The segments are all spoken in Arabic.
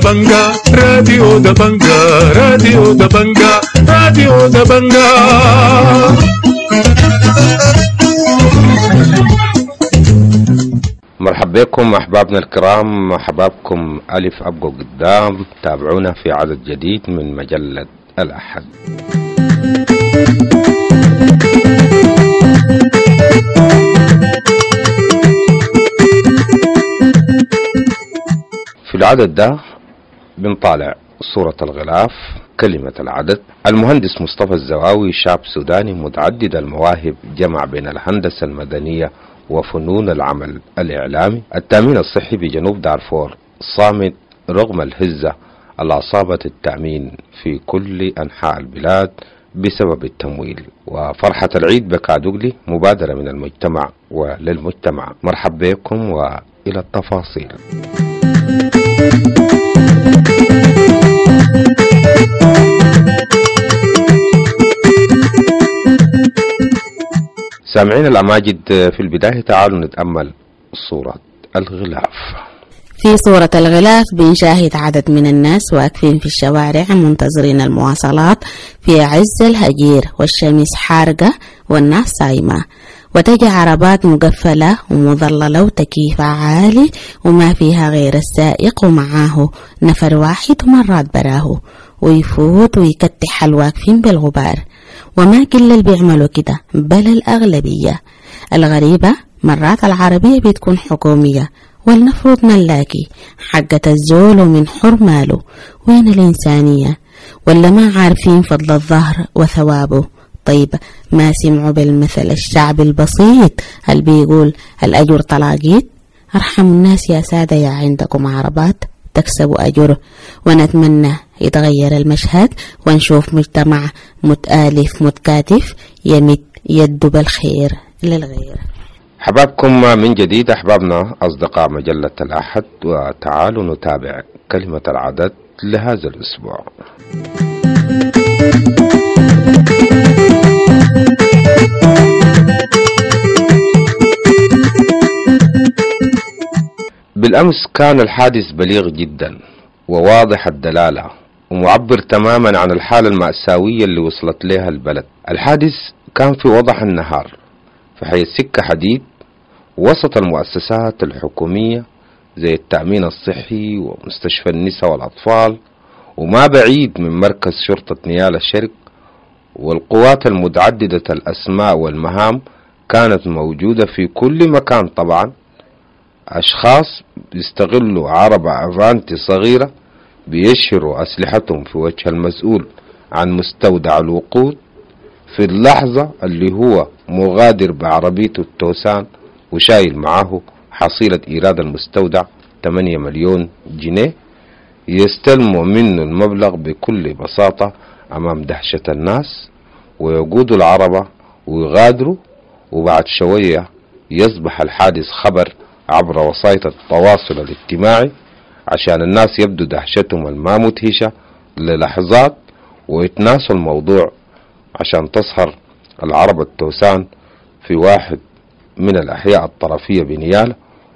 Dabanga, Radio Dabanga, Radio Dabanga, Radio Dabanga. مرحبا بكم أحبابنا الكرام أحبابكم ألف ابقوا قدام تابعونا في عدد جديد من مجلة الأحد في العدد ده بنطالع صورة الغلاف كلمة العدد. المهندس مصطفى الزواوي شاب سوداني متعدد المواهب جمع بين الهندسة المدنية وفنون العمل الإعلامي. التأمين الصحي بجنوب دارفور. صامت رغم الهزة اللي أصابت التأمين في كل أنحاء البلاد بسبب التمويل. وفرحة العيد بكادوغلي مبادرة من المجتمع وللمجتمع. مرحبا بكم وإلى التفاصيل. سامعين الأماجد في البداية تعالوا نتأمل صورة الغلاف. في صورة الغلاف بنشاهد عدد من الناس واقفين في الشوارع منتظرين المواصلات في عز الهجير والشمس حارقة والناس صايمة. وتجي عربات مقفلة ومظللة وتكييف عالي وما فيها غير السائق ومعاه نفر واحد ومرات براه. ويفوت ويكتح الواقفين بالغبار. وما كل اللي بيعملوا كده بل الأغلبية. الغريبة مرات العربية بتكون حكومية. والمفروض ملاكي حقة الزول ومن حر ماله. وين الإنسانية؟ ولا ما عارفين فضل الظهر وثوابه. طيب ما سمعوا بالمثل الشعب البسيط؟ اللي بيقول الأجر طلاقيت؟ أرحموا الناس يا سادة يا عندكم عربات تكسبوا أجر ونتمنى يتغير المشهد ونشوف مجتمع متآلف متكاتف يمد يده بالخير للغير. حبابكم من جديد أحبابنا أصدقاء مجلة الأحد وتعالوا نتابع كلمة العدد لهذا الأسبوع. بالأمس كان الحادث بليغ جدا وواضح الدلالة ومعبر تماما عن الحالة المأساوية اللي وصلت لها البلد. الحادث كان في وضح النهار في حي السكة حديد وسط المؤسسات الحكومية زي التأمين الصحي ومستشفى النساء والأطفال وما بعيد من مركز شرطة نيال الشرق والقوات المتعددة الأسماء والمهام كانت موجودة في كل مكان طبعا. أشخاص بيستغلوا عربة أفانتي صغيرة بيشهروا أسلحتهم في وجه المسؤول عن مستودع الوقود في اللحظة اللي هو مغادر بعربيته التوسان وشايل معاه حصيلة إيراد المستودع 8 مليون جنيه. يستلموا منه المبلغ بكل بساطة أمام دهشة الناس ويقودوا العربة ويغادروا وبعد شوية يصبح الحادث خبر عبر وسائط التواصل الاجتماعي عشان الناس يبدو دهشتهم الما مدهشة للحظات ويتناسوا الموضوع عشان تسهر العرب التوسان في واحد من الأحياء الطرفية بنيالة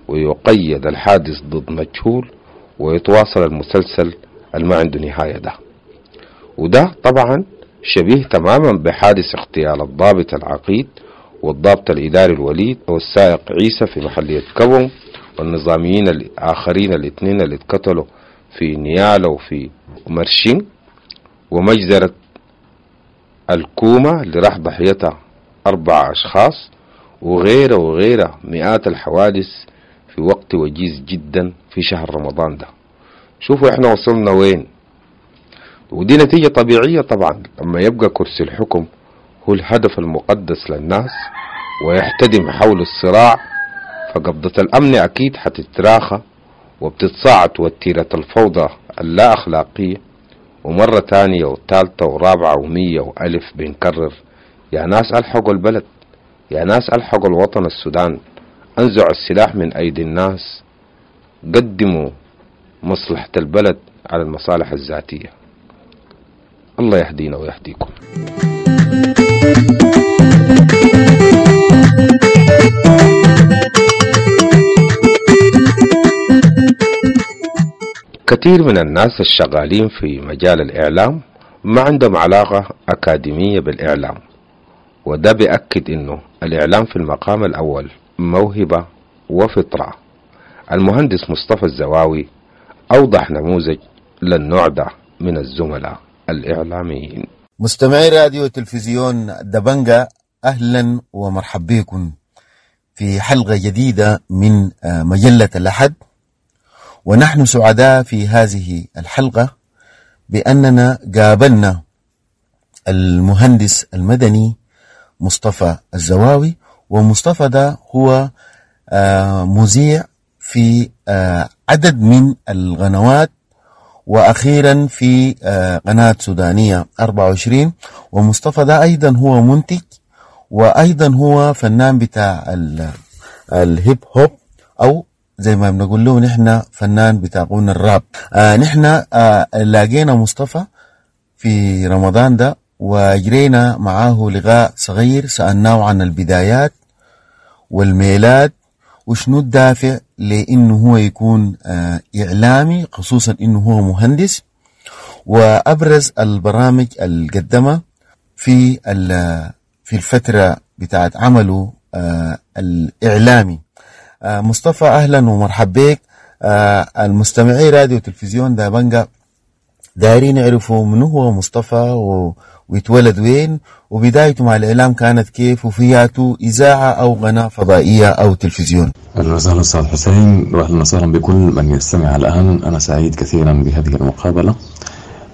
ويقيد الحادث ضد مجهول ويتواصل المسلسل الما عنده نهاية ده. وده طبعا شبيه تماما بحادث اغتيال الضابط العقيد والضابط الإداري الوليد والسائق عيسى في محلية كبم والنظاميين الآخرين الاثنين اللي اتقتلوا في نيالا وفي مرشين ومجزرة الكومة اللي راح ضحيتها أربع أشخاص وغيره وغيره مئات الحوادث في وقت وجيز جدا في شهر رمضان ده. شوفوا إحنا وصلنا وين. ودي نتيجة طبيعية طبعا. لما يبقى كرسي الحكم هو الهدف المقدس للناس ويحتدم حول الصراع فقبضة الأمن أكيد حتتراخى وبتتصاعد وتيرة الفوضى اللا أخلاقية. ومرة تانية وثالثة ورابعة ومية وألف بنكرر يا ناس ألحقوا البلد يا ناس ألحقوا الوطن السودان أنزعوا السلاح من أيدي الناس قدموا مصلحة البلد على المصالح الذاتية. الله يهدينا ويهديكم. كثير من الناس الشغالين في مجال الإعلام ما عندهم علاقة أكاديمية بالإعلام. وده بيأكد إنه الإعلام في المقام الأول موهبة وفطرة. المهندس مصطفى الزواوي أوضح نموذج للنوع ده من الزملاء. الإعلاميين. مستمعي راديو تلفزيون دبنجا أهلا ومرحبا بكم في حلقة جديدة من مجلة الأحد. ونحن سعداء في هذه الحلقة بأننا قابلنا المهندس المدني مصطفى الزواوي. ومصطفى ده هو مذيع في عدد من القنوات وأخيرا في قناة سودانية 24 ومصطفى ده أيضا هو منتج وأيضا هو فنان بتاع الهيب هوب أو زي ما بنقول له نحن فنان بتاع غنى الراب. آه نحن آه لاقينا مصطفى في رمضان ده وجرينا معاه لقاء صغير سألناه عن البدايات والميلاد وشنو الدافع لإنه هو يكون آه إعلامي خصوصا إنه هو مهندس وأبرز البرامج القدمة في في الفترة بتاعت عمله آه الإعلامي. آه مصطفى أهلا ومرحبا بك. المستمعي راديو تلفزيون دابنجا دايرين يعرفوا منو هو مصطفى و... ويتولد وين؟ وبدايته مع الإعلام كانت كيف؟ وفياته إذاعة أو قناة فضائية أو تلفزيون. أهلا وسهلا أستاذ حسين وأهلا وسهلا بكل من يستمع الآن. أنا سعيد كثيرا بهذه المقابلة.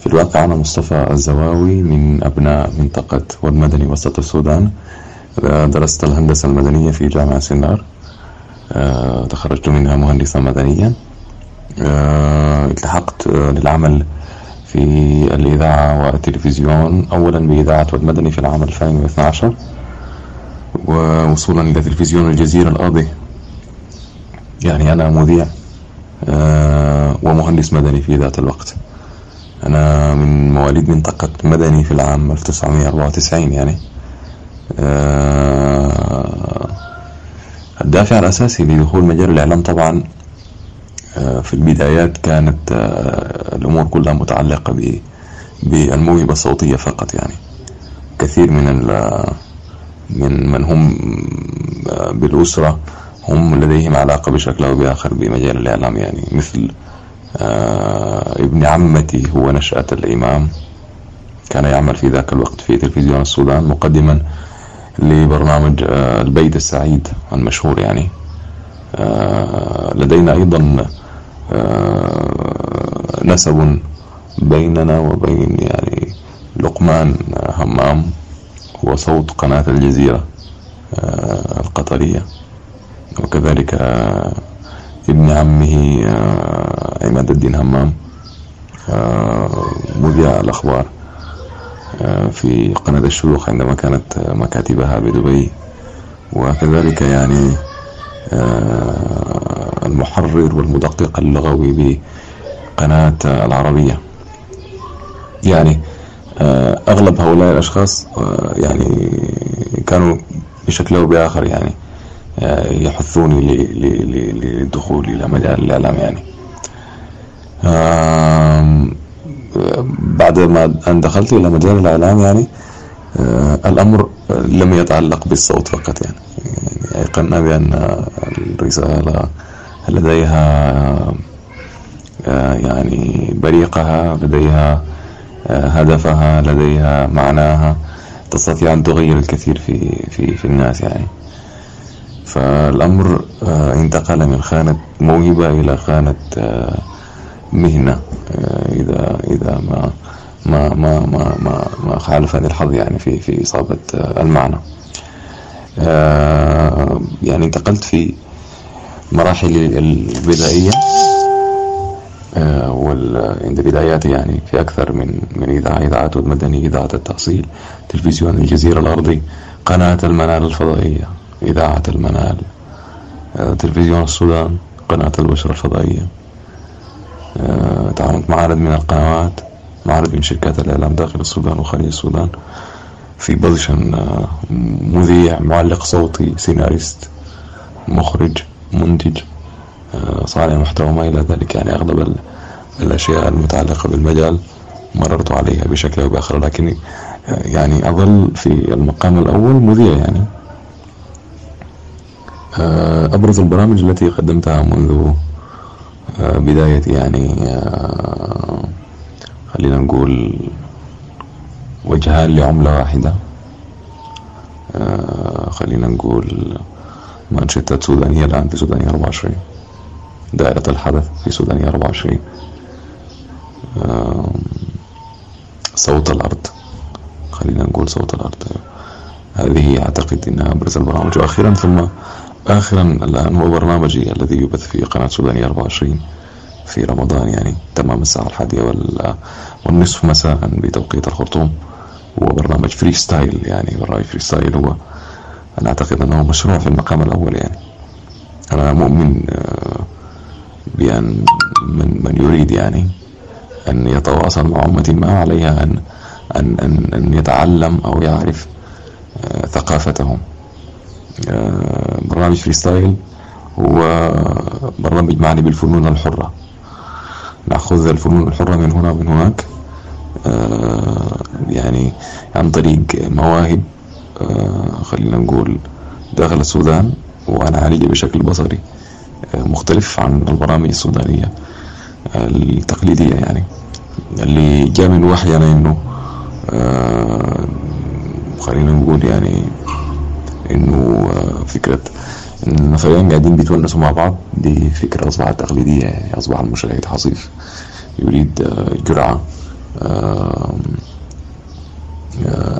في الواقع أنا مصطفى الزواوي من أبناء منطقة والمدني وسط السودان. درست الهندسة المدنية في جامعة سنار. تخرجت منها مهندسا مدنيا. التحقت للعمل في الإذاعة والتلفزيون أولا بإذاعة والمدني في العام 2012 ووصولا إلى تلفزيون الجزيرة الأرضي. يعني أنا مذيع ومهندس مدني في ذات الوقت. أنا من مواليد منطقة مدني في العام 1994 يعني. الدافع الأساسي لدخول مجال الإعلام طبعا في البدايات كانت الأمور كلها متعلقة بالموهبة الصوتية فقط يعني. كثير من من من هم بالأسرة هم لديهم علاقة بشكل أو بآخر بمجال الإعلام يعني. مثل ابن عمتي هو نشأة الإمام. كان يعمل في ذاك الوقت في تلفزيون السودان مقدما لبرنامج البيت السعيد المشهور يعني. لدينا أيضا نسب بيننا وبين يعني لقمان همام هو صوت قناة الجزيرة القطرية. وكذلك ابن عمه عماد الدين همام مذيع الأخبار في قناة الشيوخ عندما كانت مكاتبها بدبي. وكذلك يعني المحرر والمدقق اللغوي بقناة العربية. يعني أغلب هؤلاء الأشخاص يعني كانوا بشكل أو بآخر يعني يحثوني للدخول إلى مجال الإعلام يعني. بعد ما أن دخلت إلى مجال الإعلام يعني الأمر لم يتعلق بالصوت فقط يعني. أيقنا بأن الرسالة لديها يعني بريقها لديها هدفها لديها معناها تستطيع أن تغير الكثير في في في الناس يعني. فالأمر انتقل من خانة موهبة إلى خانة مهنة إذا إذا ما ما ما ما ما, ما خالفني الحظ يعني في في إصابة المعنى. يعني انتقلت في مراحل البدائية وعند بداياتي يعني في أكثر من من إذاعة إذاعة المدني إذاعة التأصيل تلفزيون الجزيرة الأرضي قناة المنال الفضائية إذاعة المنال تلفزيون السودان قناة البشرة الفضائية. تعاملت مع عدد من القنوات مع عدد من شركات الإعلام داخل السودان وخارج السودان في بوزيشن مذيع معلق صوتي سيناريست مخرج. منتج صانع محتوى ما إلى ذلك يعني أغلب الأشياء المتعلقة بالمجال مررت عليها بشكل أو بآخر. لكن يعني أظل في المقام الأول مذيع يعني. آه، أبرز البرامج التي قدمتها منذ آه، بداية يعني آه، خلينا نقول وجهان لعملة واحدة. خلينا نقول منشطة سودانية الآن في سودانية 24 دائرة الحدث في سودانية 24 صوت الأرض خلينا نقول صوت الأرض هذه أعتقد أنها أبرز البرامج وأخيرا ثم آخرا الآن هو برنامجي الذي يبث في قناة سودانية 24 في رمضان يعني تمام الساعة الحادية والنصف مساء بتوقيت الخرطوم هو برنامج freestyle يعني برنامج freestyle هو أنا أعتقد أنه مشروع في المقام الأول يعني. أنا مؤمن آه، بأن من, من يريد يعني أن يتواصل مع أمة ما عليها أن أن أن, أن يتعلم أو يعرف آه، ثقافتهم. آه، برنامج freestyle هو برنامج معني بالفنون الحرة. نأخذ الفنون الحرة من هنا ومن هناك يعني عن طريق مواهب خلينا نقول داخل السودان ونعالجها بشكل بصري مختلف عن البرامج السودانية التقليدية يعني. اللي جاء من وحينا إنه آه خلينا نقول يعني آه فكرة إن النفرين قاعدين بيتونسوا مع بعض دي فكرة أصبحت تقليدية يعني أصبح المشاهد حصيف يريد آه جرعة آه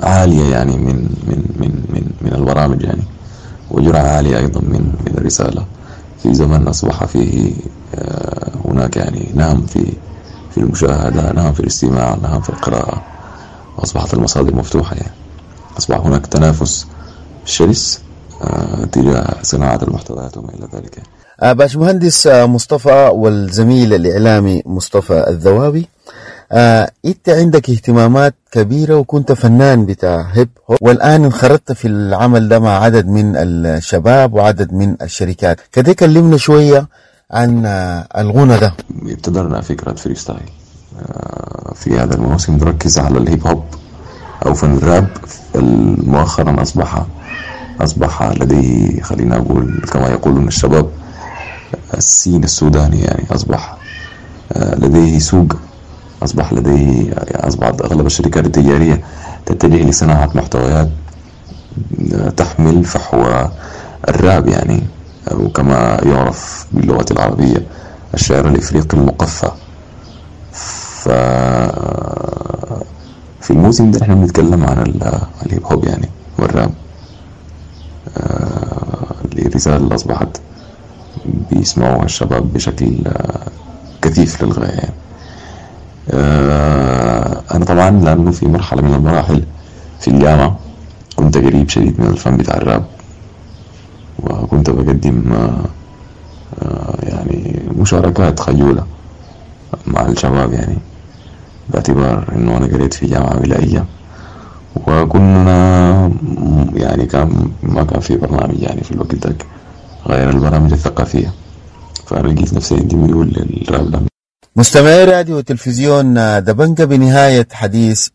عالية يعني من من من من من البرامج يعني وجرعة عالية أيضا من من الرسالة. في زمن أصبح فيه آه، هناك يعني نعم في في المشاهدة نعم في الاستماع نعم في القراءة. أصبحت المصادر مفتوحة يعني. أصبح هناك تنافس شرس آه، تجاه صناعة المحتويات وما إلى ذلك. آه باش مهندس مصطفى والزميل الإعلامي مصطفى الذوابي. آه إنت عندك اهتمامات كبيرة وكنت فنان بتاع هيب هوب والآن انخرطت في العمل ده مع عدد من الشباب وعدد من الشركات. كده كلمنا شوية عن آه، الغنى ده. ابتدرنا فكرة freestyle آه، في هذا الموسم نركز على ال hip hop أو فن الراب. مؤخرا أصبح أصبح لديه خلينا أقول كما يقولون الشباب ال scene السوداني يعني أصبح آه، لديه سوق أصبح لديه أصبحت أغلب الشركات التجارية تتجه لصناعة محتويات تحمل فحوى الراب يعني أو كما يعرف باللغة العربية الشعر الإفريقي المقفى ف في الموسم ده إحنا بنتكلم عن الهيب هوب يعني والراب الرسالة اللي أصبحت بيسمعوها الشباب بشكل كثيف للغاية يعني. أنا طبعا لأنه في مرحلة من المراحل في الجامعة. كنت قريب شديد من الفن بتاع الراب. وكنت بقدم آه، يعني مشاركات خجولة مع الشباب يعني باعتبار إنه أنا قريت في جامعة ولائية وكنا يعني كان ما كان في برنامج يعني في الوقت ذاك غير البرامج الثقافية. فأنا لقيت نفسي عندي ميول للراب مستمعي راديو وتلفزيون دبنجة بنهاية حديث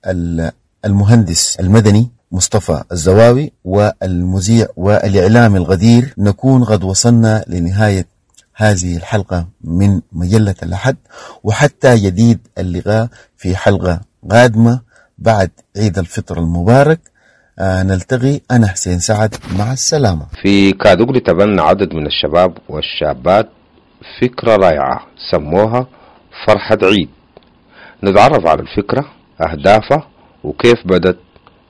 المهندس المدني مصطفى الزواوي والمذيع والإعلام الغدير. نكون قد وصلنا لنهاية هذه الحلقة من مجلة الأحد وحتى جديد اللقاء في حلقة قادمة بعد عيد الفطر المبارك. آه نلتقي أنا حسين سعد. مع السلامة. في كادوغلي تبنى عدد من الشباب والشابات فكرة رائعة سموها فرحة عيد. نتعرف على الفكرة أهدافها وكيف بدت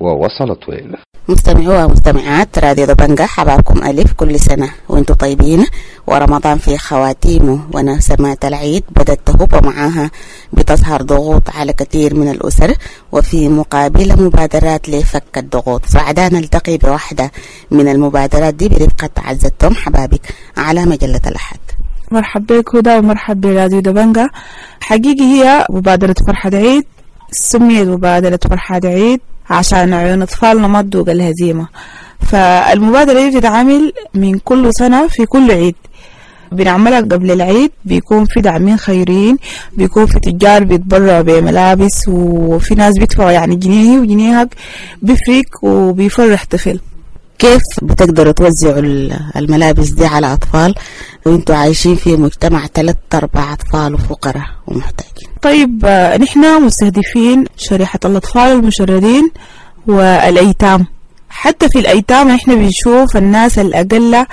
ووصلت وين. مستمعوا ومستمعات راديو دبنجة حبابكم ألف كل سنة وأنتم طيبين ورمضان في خواتيمه ونسمات العيد بدأت تهب معها بتظهر ضغوط على كثير من الأسر وفي مقابل مبادرات لفك الضغوط. سعداء نلتقي بواحدة من المبادرات دي برفقة عزتهم حبابك على مجلة الأحد. مرحبا بك هدى ومرحبا براديو دبنجة. حقيقي هي مبادرة فرحة عيد. سميت مبادرة فرحة عيد عشان عيون أطفالنا ما تذوق الهزيمة. فالمبادرة دي بتتعامل من كل سنة في كل عيد. بنعملها قبل العيد. بيكون في داعمين خيرين. بيكون في تجار بيتبرعوا بملابس. وفي ناس بيدفعوا يعني جنيه وجنيهك بيفرق وبيفرح طفل. كيف بتقدروا توزعوا ال- الملابس دي على أطفال؟ وانتوا عايشين في مجتمع ثلاث أربع أطفال وفقراء ومحتاجين. طيب آه، نحن مستهدفين شريحة الأطفال المشردين والأيتام. حتى في الأيتام إحنا بنشوف الناس الأقل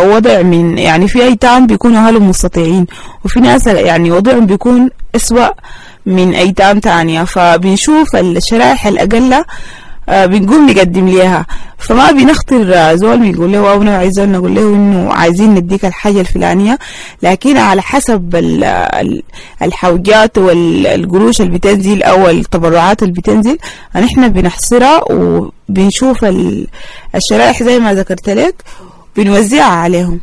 وضع من يعني في أيتام بيكونوا أهلهم مستطيعين وفي ناس يعني وضعهم بيكون أسوأ من أيتام تانية. فبنشوف الشرائح الأقل بنقوم نقدم ليها. فما بنختار آه، زول بنقول له أو نوع زول نقول له إنه عايزين نديك الحاجة الفلانية لكن على حسب ال- ال- الحوجات والقروش اللي بتنزل أو التبرعات اللي بتنزل نحن بنحصرها وبنشوف ال- الشرائح زي ما ذكرت لك بنوزعها عليهم.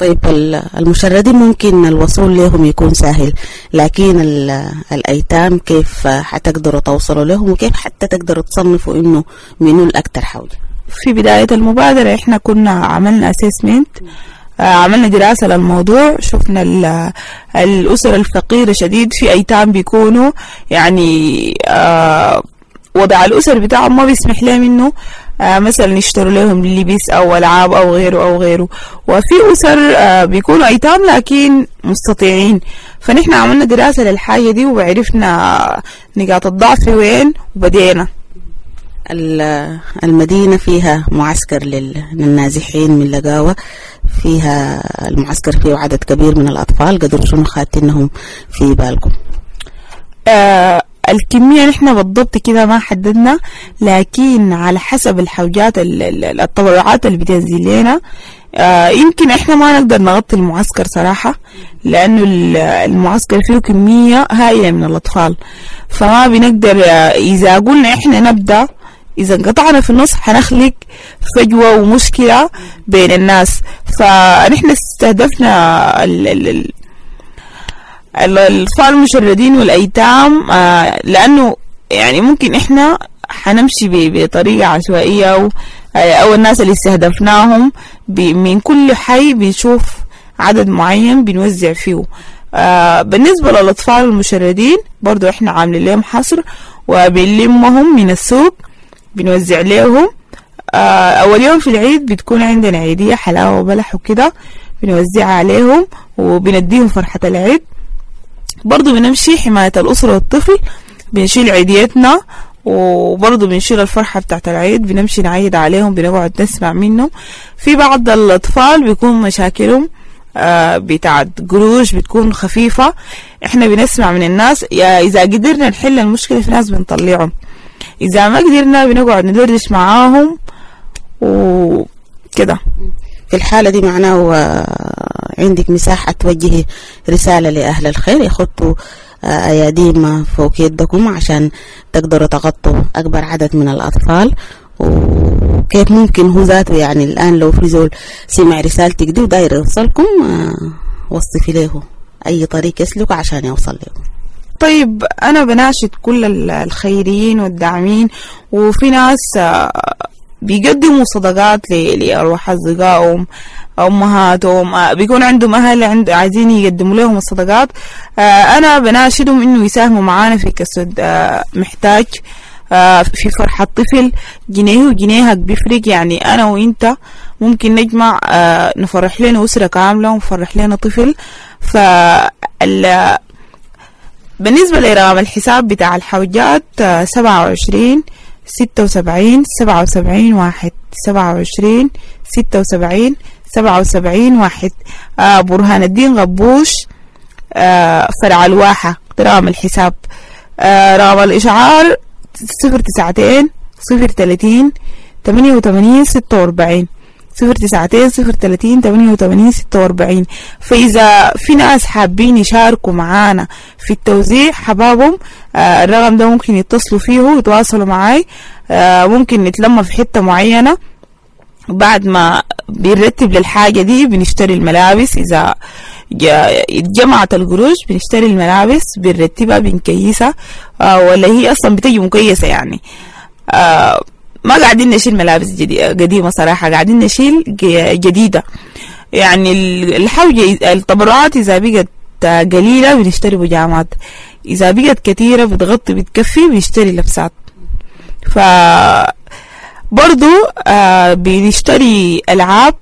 طيب ال- المشردين ممكن الوصول لهم يكون سهل لكن ال- الأيتام كيف حتقدروا توصلوا لهم وكيف حتى تقدروا تصنفوا إنه منو الأكثر حوجة في بداية المبادرة إحنا كنا عملنا اسسمنت عملنا دراسة للموضوع شفنا ال- الأسر الفقيرة شديد في أيتام بيكونوا يعني آه، وضع الأسر بتاعهم ما بيسمح لهم إنه آه، مثلا يشتروا لهم لبس أو ألعاب أو غيره أو غيره. وفي أسر آه، بيكونوا أيتام لكن مستطيعين. فنحن عملنا دراسة للحاجة دي وعرفنا نقاط الضعف وين وبدينا. ال- المدينة فيها معسكر لل- للنازحين من لقاوة. فيها المعسكر فيه عدد كبير من الأطفال. قدروا شنو خاتنهم في بالكم؟ آه الكمية نحن بالضبط كده ما حددنا لكن على حسب الحوجات ال- ال- التبرعات اللي بتنزل لنا آه يمكن إحنا ما نقدر نغطي المعسكر صراحة لأنه ال- المعسكر فيه كمية هائلة من الأطفال. فما بنقدر آه إذا قلنا إحنا نبدأ إذا انقطعنا في النص حنخلق فجوة ومشكلة بين الناس. فنحن استهدفنا ال ال- الأطفال المشردين والأيتام آه، لأنه يعني ممكن إحنا حنمشي بطريقة عشوائية أو أو الناس اللي استهدفناهم من كل حي بنشوف عدد معين بنوزع فيه. آه بالنسبة للأطفال المشردين برضو إحنا عاملين لهم حصر وبنلمهم من السوق بنوزع لهم. آه أول يوم في العيد بتكون عندنا عيدية حلاوة وبلح وكده بنوزعها عليهم وبنديهم فرحة العيد. برضو بنمشي حماية الأسرة والطفل بنشيل عيديتنا وبرضه بنشيل الفرحة بتاعت العيد بنمشي نعيد عليهم بنقعد نسمع منهم. في بعض الأطفال بيكون مشاكلهم آه بتاعت قروش بتكون خفيفة. إحنا بنسمع من الناس إذا قدرنا نحل المشكلة في ناس بنطلعهم. إذا ما قدرنا بنقعد ندردش معاهم وكده. في الحالة دي معناه آه، عندك مساحة توجهي رسالة لأهل الخير يخطوا آه، أياديهم فوق يدكم عشان تقدروا تغطوا أكبر عدد من الأطفال. وكيف ممكن هو ذاته يعني الآن لو في زول سمع رسالتك دي وداير يوصلكم آه، وصفي له أي طريق يسلكه عشان يوصل لكم. طيب أنا بناشد كل ال- الخيريين والداعمين وفي ناس بيقدموا صدقات لأرواح أصدقائهم أمهاتهم آه، بيكون عندهم أهل عند عايزين يقدموا لهم الصدقات آه، أنا بناشدهم إنه يساهموا معانا في كسد آه، محتاج في فرحة طفل جنيه وجنيهك بيفرق. يعني أنا وإنت ممكن نجمع نفرح لنا أسرة كاملة ونفرح لنا طفل. فال بالنسبة لرقم الحساب بتاع الحوجات سبعة وعشرين ستة وسبعين سبعة وسبعين واحد سبعة وعشرين ستة وسبعين سبعة وسبعين واحد. آه برهان الدين غبوش آه فرع الواحة رقم الحساب. آه رقم الإشعار صفر تسعتين صفر تلاتين تمانية وتمانين ستة وأربعين. صفر تسعتين صفر تلاتين تمانية وتمانين ستة وأربعين. فإذا في ناس حابين يشاركوا معانا في التوزيع حبابهم آه الرقم ده ممكن يتصلوا فيه ويتواصلوا معاي. آه ممكن نتلم في حتة معينة. بعد ما بنرتب للحاجة دي بنشتري الملابس. إذا اتجمعت القروش بنشتري الملابس بنرتبها بنكيسها. آه ولا هي أصلا بتجي مكيسة يعني. آه ما قاعدين نشيل ملابس قديمة صراحة قاعدين نشيل ج- جديدة. يعني ال- الحوجة التبرعات إذا بقت قليلة بنشتري بجامات. إذا بقت كثيرة بتغطي بتكفي بنشتري لبسات. ف برضو آه بنشتري ألعاب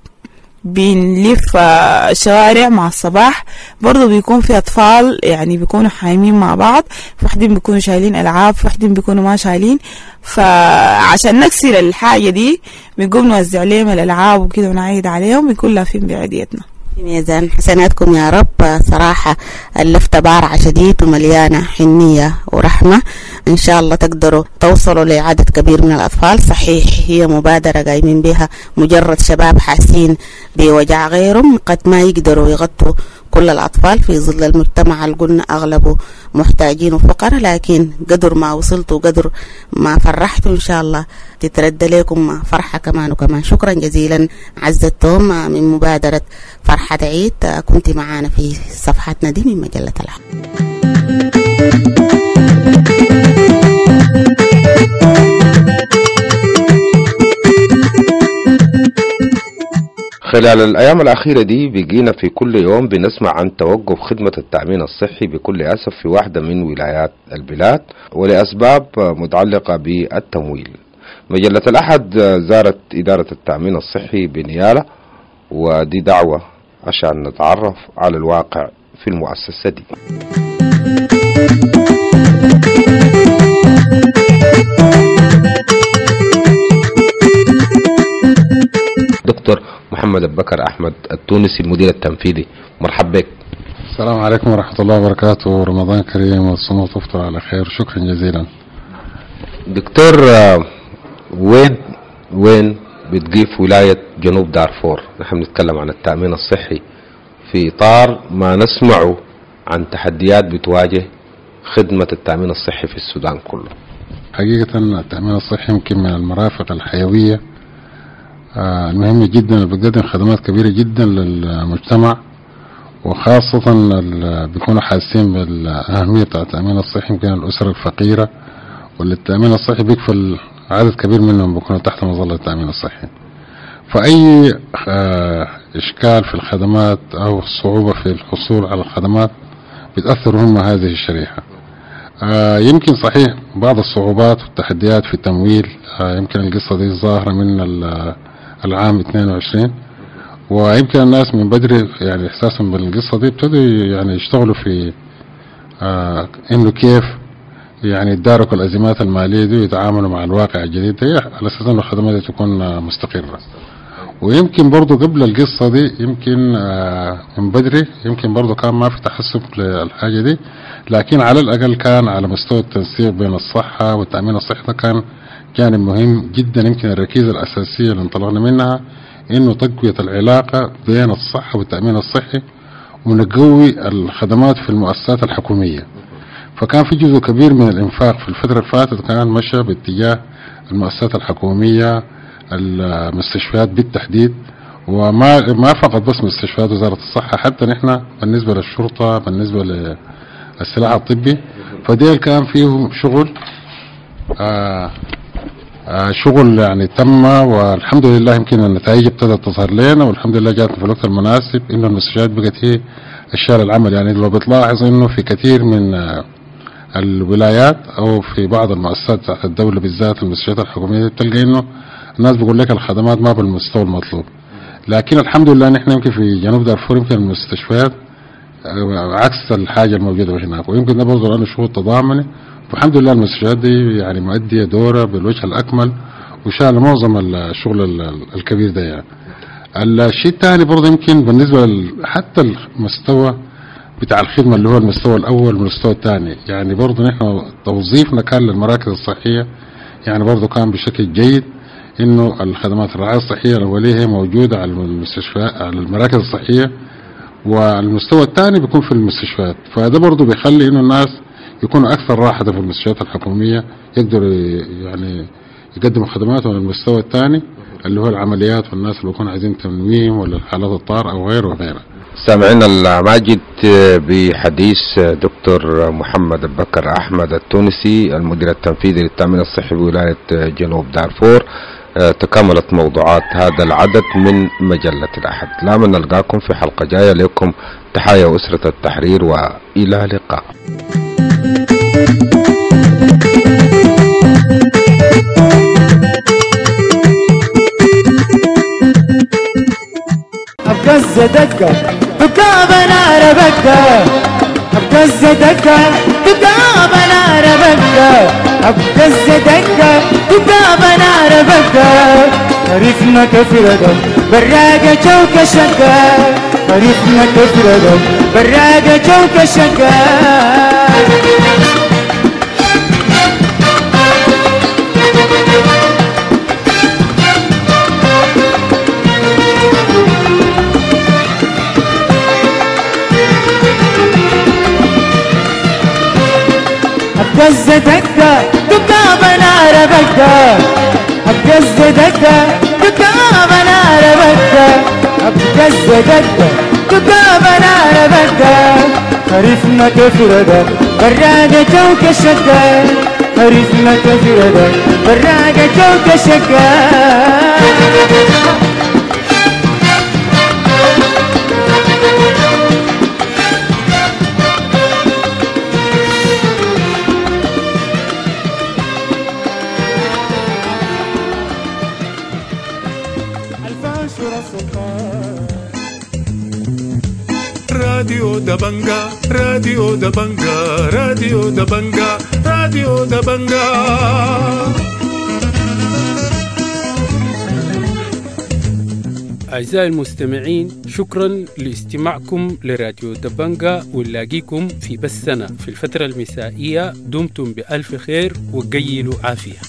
بنلف آه، الشوارع مع الصباح. برضو بيكون في أطفال يعني بيكونوا حايمين مع بعض. في واحدين بيكونوا شايلين ألعاب في واحدين بيكونوا ما شايلين. فعشان نكسر الحاجة دي بنقوم نوزع لهم الألعاب وكده ونعيد عليهم بيكون لافين بعيديتنا. في ميزان حسناتكم يا رب. صراحة اللفتة بارعة شديد ومليانة حنية ورحمة. إن شاء الله تقدروا توصلوا لعدد كبير من الأطفال. صحيح هي مبادرة قايمين بها مجرد شباب حاسين بوجع غيرهم. قد ما يقدروا يغطوا كل الأطفال في ظل المجتمع قلنا أغلبه محتاجين وفقراء لكن قدر ما وصلتوا قدر ما فرحتوا إن شاء الله تتردى لكم فرحة كمان وكمان. شكرا جزيلا. عزة توم من مبادرة فرحة عيد كنت معانا في صفحتنا دي من مجلة الحق خلال الأيام الأخيرة دي بقينا في كل يوم بنسمع عن توقف خدمة التأمين الصحي بكل أسف في واحدة من ولايات البلاد ولأسباب متعلقة بالتمويل. مجلة الأحد زارت إدارة التأمين الصحي بنيالة ودي دعوة عشان نتعرف على الواقع في المؤسسة دي. محمد أبو بكر أحمد التونسي المدير التنفيذي. مرحب بك. السلام عليكم ورحمة الله وبركاته. رمضان كريم والصوم تفطر على خير. شكرا جزيلا. دكتور آه، وين وين بتقيف ولاية جنوب دارفور؟ نحن بنتكلم عن التأمين الصحي في إطار ما نسمعه عن تحديات بتواجه خدمة التأمين الصحي في السودان كله. حقيقة التأمين الصحي يمكن من المرافق الحيوية آه، المهمة جدا اللي بتقدم خدمات كبيرة جدا للمجتمع وخاصة بيكونوا حاسين بالأهمية بتاع التأمين الصحي يمكن الأسر الفقيرة واللي التأمين الصحي بيكفل عدد كبير منهم بيكونوا تحت مظلة التأمين الصحي. فأي آه، إشكال في الخدمات أو صعوبة في الحصول على الخدمات بتأثر هم هذه الشريحة. آه، يمكن صحيح بعض الصعوبات والتحديات في التمويل. آه، يمكن القصة دي ظاهرة من العام 22 ويمكن الناس من بدري يعني إحساسا بالقصة دي ابتدوا يعني يشتغلوا في آه إنه كيف يعني يتداركوا الأزمات المالية دي ويتعاملوا مع الواقع الجديد ده على أساس إنه الخدمات دي تكون آه، مستقرة. ويمكن برضو قبل القصة دي يمكن آه، من بدري يمكن برضو كان ما في تحسب للحاجة دي لكن على الأقل كان على مستوى التنسيق بين الصحة والتأمين الصحي ده كان جانب مهم جدا يمكن الركيزة الأساسية اللي انطلقنا منها إنه تقوية العلاقة بين الصحة والتأمين الصحي ونقوي الخدمات في المؤسسات الحكومية. فكان في جزء كبير من الإنفاق في الفترة اللي فاتت كان مشى باتجاه المؤسسات الحكومية المستشفيات بالتحديد وما ما فقط بس مستشفيات وزارة الصحة حتى نحن بالنسبة للشرطة بالنسبة للسلاح الطبي. فديل كان فيه شغل آه شغل يعني تم والحمد لله يمكن النتائج ابتدت تظهر لنا والحمد لله جاتنا في الوقت المناسب إنه المستشفيات بقت هي الشارع العمل يعني لو بتلاحظ إنه في كثير من آه الولايات أو في بعض المؤسسات بتاعت الدولة بالذات المستشفيات الحكومية بتلقى إنه الناس بيقول لك الخدمات ما بالمستوى المطلوب. لكن الحمد لله نحن يمكن في جنوب دارفور يمكن المستشفيات آه، عكس الحاجة الموجودة هناك ويمكن ده برضه لأنه شغل تضامني. والحمد لله المستشفيات دي يعني مؤديه دورها بالوجه الأكمل وشال معظم الشغل ال- الكبير ده يعني. الشيء الثاني برضه يمكن بالنسبة حتى المستوى بتاع الخدمة اللي هو المستوى الأول والمستوى الثاني يعني برضه نحن توظيفنا كان للمراكز الصحية يعني برضه كان بشكل جيد إنه الخدمات الرعاية الصحية الاوليه هي موجودة على المستشفيات على المراكز الصحية والمستوى الثاني بيكون في المستشفيات فده برضه بيخلي إنه الناس يكونوا أكثر راحة في المستشفيات الحكومية يقدروا ي- يعني يقدموا خدماتهم على المستوى الثاني اللي هو العمليات والناس اللي بيكونوا عايزين تنويم ولا الحالات الطارئه وغيره وغيره. سامعين الماجد بحديث دكتور محمد بكر أحمد التونسي المدير التنفيذي للتأمين الصحي بولاية جنوب دارفور. آه، تكاملت موضوعات هذا العدد من مجلة الأحد. لا من نلقاكم في حلقة جاية. لكم تحايا أسرة التحرير وإلى اللقاء أبقز دقة دقاب نار بكة أبقز دقة دقاب نار بكة أبقز دقة دقاب نار بكة عرفنا كفردة براقة جوك شقة. عرفنا كفردة براقة جوك شقة. دقاب نار بكة أبقز دقة دقاب نار بكة أبقز دقة دقاب نار بكة عرفنا كفردة براقة جوك شقة عرفنا كفردة براقة جوك شقة دبنجا راديو دبنجا راديو دبنجا راديو دبنجا أعزائي المستمعين شكرا لاستماعكم لراديو دبنجا ونلاقيكم في بثنا في الفترة المسائية دمتم بألف خير وقيلوا عافية.